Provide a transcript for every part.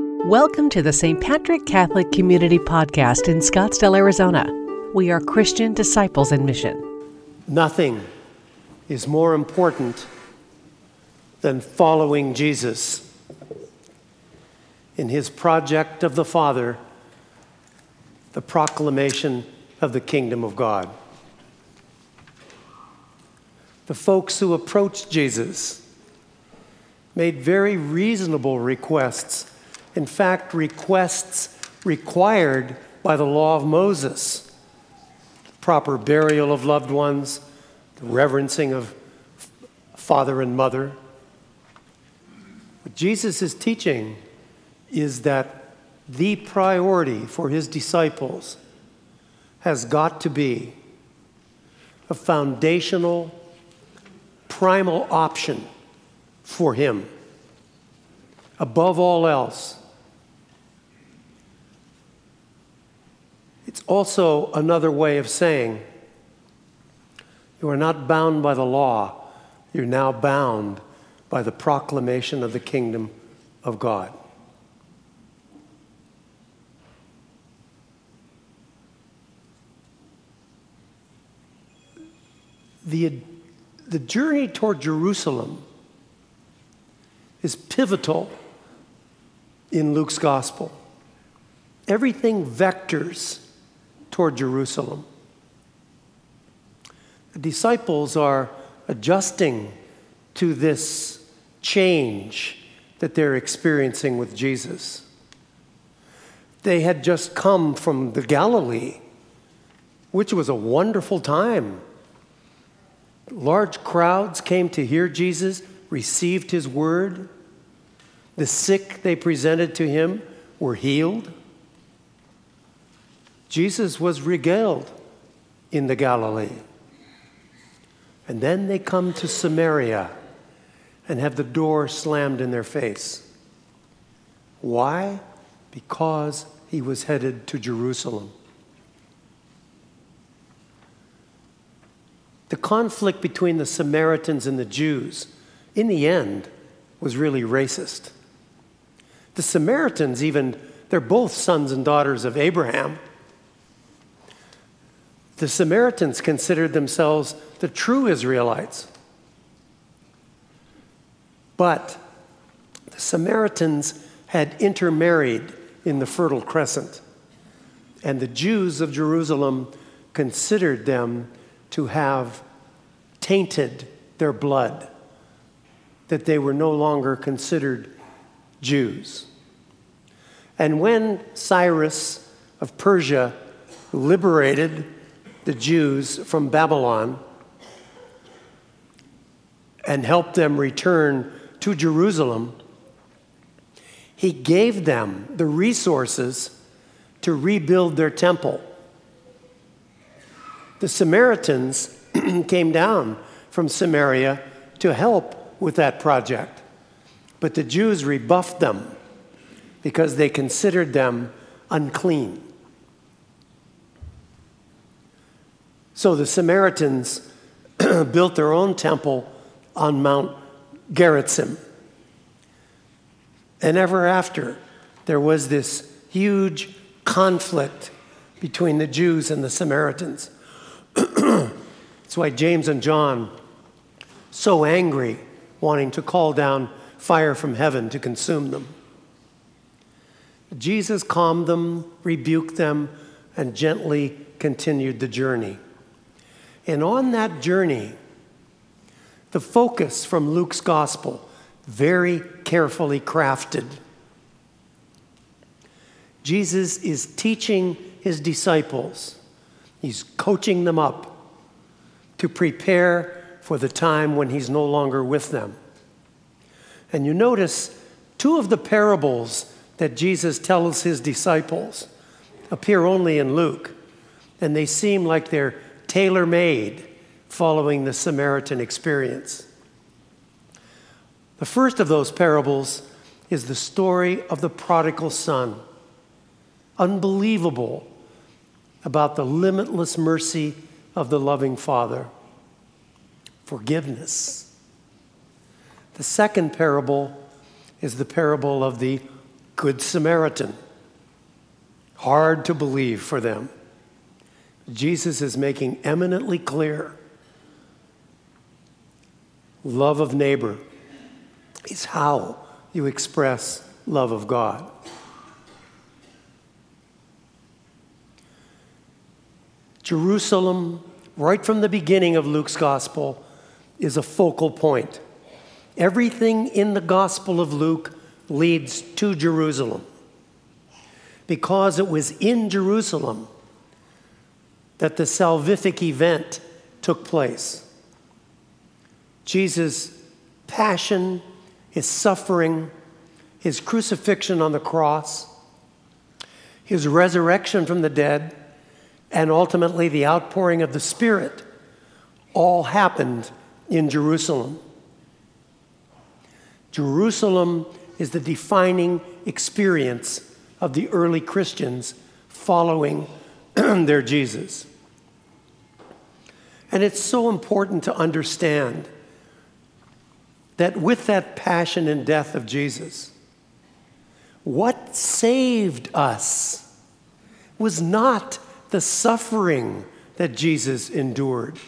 Welcome to the St. Patrick Catholic Community Podcast in Scottsdale, Arizona. We are Christian disciples in mission. Nothing is more important than following Jesus in his project of the Father, the proclamation of the kingdom of God. The folks who approached Jesus made very reasonable requests. In fact, requests required by the law of Moses proper burial of loved ones, the reverencing of father and mother. What Jesus is teaching is that the priority for his disciples has got to be a foundational, primal option for him. Above all else, it's also another way of saying you are not bound by the law, you're now bound by the proclamation of the kingdom of God. The, the journey toward Jerusalem is pivotal in Luke's gospel. Everything vectors toward Jerusalem. The disciples are adjusting to this change that they're experiencing with Jesus. They had just come from the Galilee, which was a wonderful time. Large crowds came to hear Jesus received his word. The sick they presented to him were healed. Jesus was regaled in the Galilee. And then they come to Samaria and have the door slammed in their face. Why? Because he was headed to Jerusalem. The conflict between the Samaritans and the Jews in the end, was really racist. The Samaritans, even, they're both sons and daughters of Abraham. The Samaritans considered themselves the true Israelites. But the Samaritans had intermarried in the Fertile Crescent, and the Jews of Jerusalem considered them to have tainted their blood that they were no longer considered Jews. And when Cyrus of Persia liberated the Jews from Babylon and helped them return to Jerusalem, he gave them the resources to rebuild their temple. The Samaritans came down from Samaria to help with that project. But the Jews rebuffed them because they considered them unclean. So the Samaritans built their own temple on Mount Gerizim. And ever after, there was this huge conflict between the Jews and the Samaritans. That's why James and John, so angry wanting to call down fire from heaven to consume them. Jesus calmed them, rebuked them, and gently continued the journey. And on that journey, the focus from Luke's gospel, very carefully crafted. Jesus is teaching his disciples, he's coaching them up to prepare for the time when he's no longer with them. And you notice two of the parables that Jesus tells his disciples appear only in Luke, and they seem like they're tailor made following the Samaritan experience. The first of those parables is the story of the prodigal son. Unbelievable about the limitless mercy of the loving Father forgiveness. The second parable is the parable of the Good Samaritan. Hard to believe for them. Jesus is making eminently clear love of neighbor is how you express love of God. Jerusalem, right from the beginning of Luke's gospel, is a focal point. Everything in the gospel of Luke leads to Jerusalem because it was in Jerusalem that the salvific event took place. Jesus' passion, his suffering, his crucifixion on the cross, his resurrection from the dead, and ultimately the outpouring of the Spirit all happened in Jerusalem. Jerusalem is the defining experience of the early Christians following their Jesus. And it's so important to understand that with that passion and death of Jesus, what saved us was not the suffering that Jesus endured.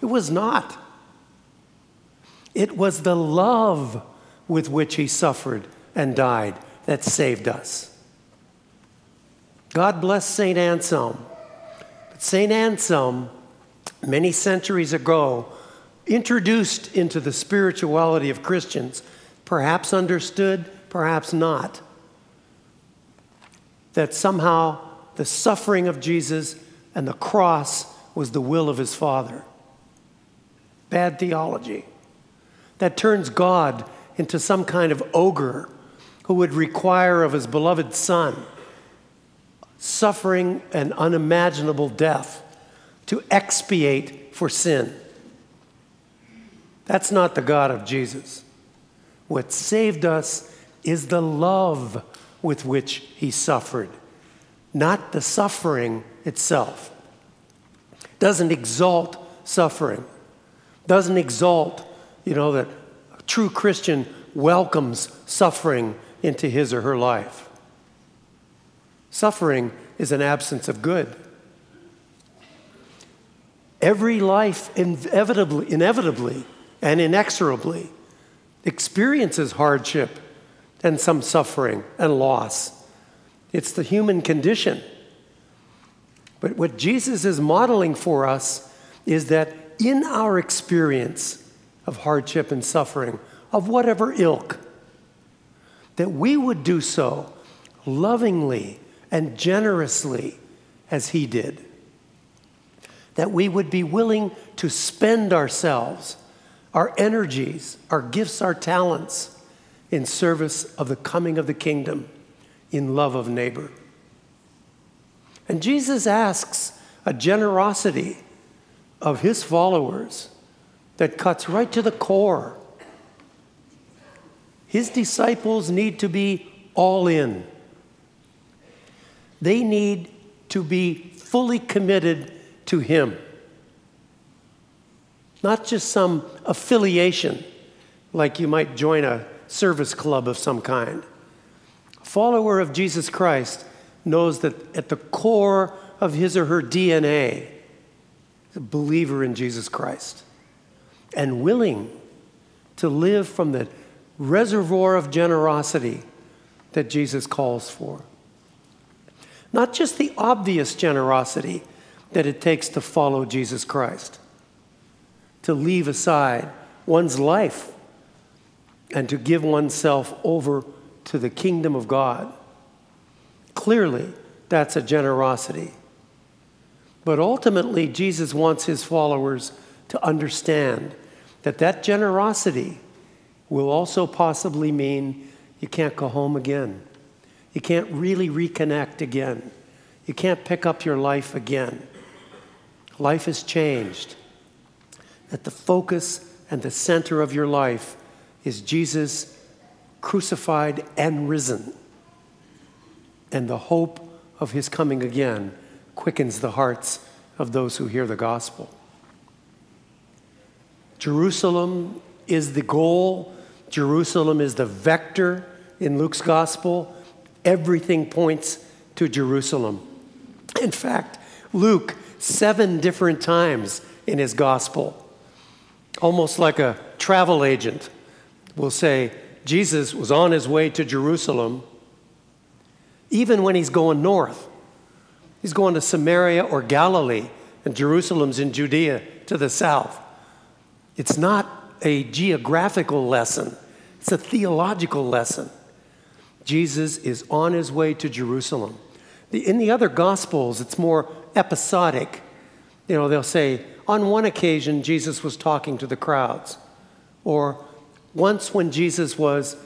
It was not. It was the love with which he suffered and died that saved us. God bless St. Anselm. But St. Anselm, many centuries ago, introduced into the spirituality of Christians, perhaps understood, perhaps not, that somehow the suffering of Jesus and the cross was the will of his Father. Bad theology. That turns God into some kind of ogre who would require of his beloved Son suffering an unimaginable death to expiate for sin. That's not the God of Jesus. What saved us is the love with which he suffered, not the suffering itself. Doesn't exalt suffering, doesn't exalt, you know, that true Christian welcomes suffering into his or her life. Suffering is an absence of good. Every life inevitably, inevitably and inexorably experiences hardship and some suffering and loss. It's the human condition. But what Jesus is modeling for us is that in our experience of hardship and suffering, of whatever ilk, that we would do so lovingly and generously as He did. That we would be willing to spend ourselves, our energies, our gifts, our talents in service of the coming of the kingdom in love of neighbor. And Jesus asks a generosity of his followers that cuts right to the core his disciples need to be all in. They need to be fully committed to Him. Not just some affiliation, like you might join a service club of some kind. A follower of Jesus Christ knows that at the core of his or her DNA is a believer in Jesus Christ and willing to live from the reservoir of generosity that Jesus calls for. Not just the obvious generosity that it takes to follow Jesus Christ, to leave aside one's life and to give oneself over to the kingdom of God. Clearly, that's a generosity. But ultimately, Jesus wants his followers to understand that that generosity will also possibly mean you can't go home again. You can't really reconnect again. You can't pick up your life again. Life has changed. That the focus and the center of your life is Jesus crucified and risen. And the hope of his coming again quickens the hearts of those who hear the gospel. Jerusalem is the goal Jerusalem is the vector in Luke's gospel, everything points to Jerusalem. In fact, Luke, seven different times in his gospel, almost like a travel agent, will say Jesus was on his way to Jerusalem, even when he's going north. He's going to Samaria or Galilee, and Jerusalem's in Judea to the south. It's not a geographical lesson, it's a theological lesson. Jesus is on his way to Jerusalem. In the other Gospels, it's more episodic. You know, they'll say, on one occasion, Jesus was talking to the crowds, or once when Jesus was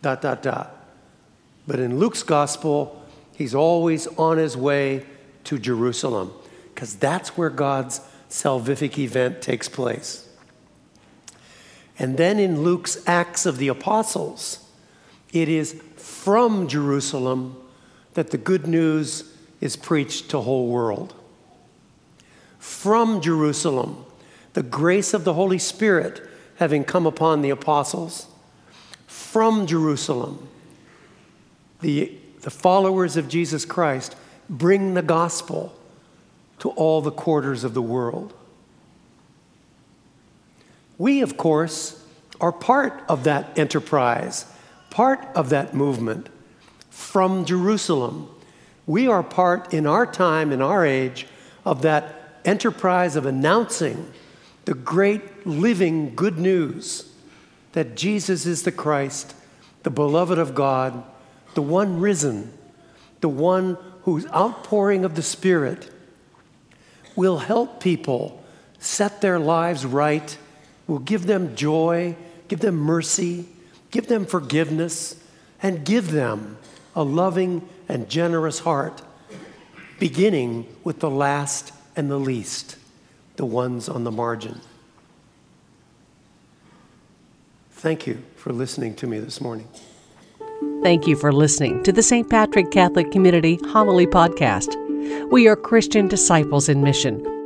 dot, dot, dot. But in Luke's Gospel, he's always on his way to Jerusalem, because that's where God's salvific event takes place. And then in Luke's Acts of the Apostles, it is from Jerusalem that the good news is preached to whole world. From Jerusalem, the grace of the Holy Spirit having come upon the apostles. From Jerusalem, the, the followers of Jesus Christ bring the gospel to all the quarters of the world. We, of course, are part of that enterprise, part of that movement from Jerusalem. We are part in our time, in our age, of that enterprise of announcing the great living good news that Jesus is the Christ, the beloved of God, the one risen, the one whose outpouring of the Spirit will help people set their lives right, will give them joy, give them mercy, give them forgiveness, and give them a loving and generous heart, beginning with the last and the least, the ones on the margin. Thank you for listening to me this morning. Thank you for listening to the St. Patrick Catholic Community Homily Podcast. We are Christian disciples in mission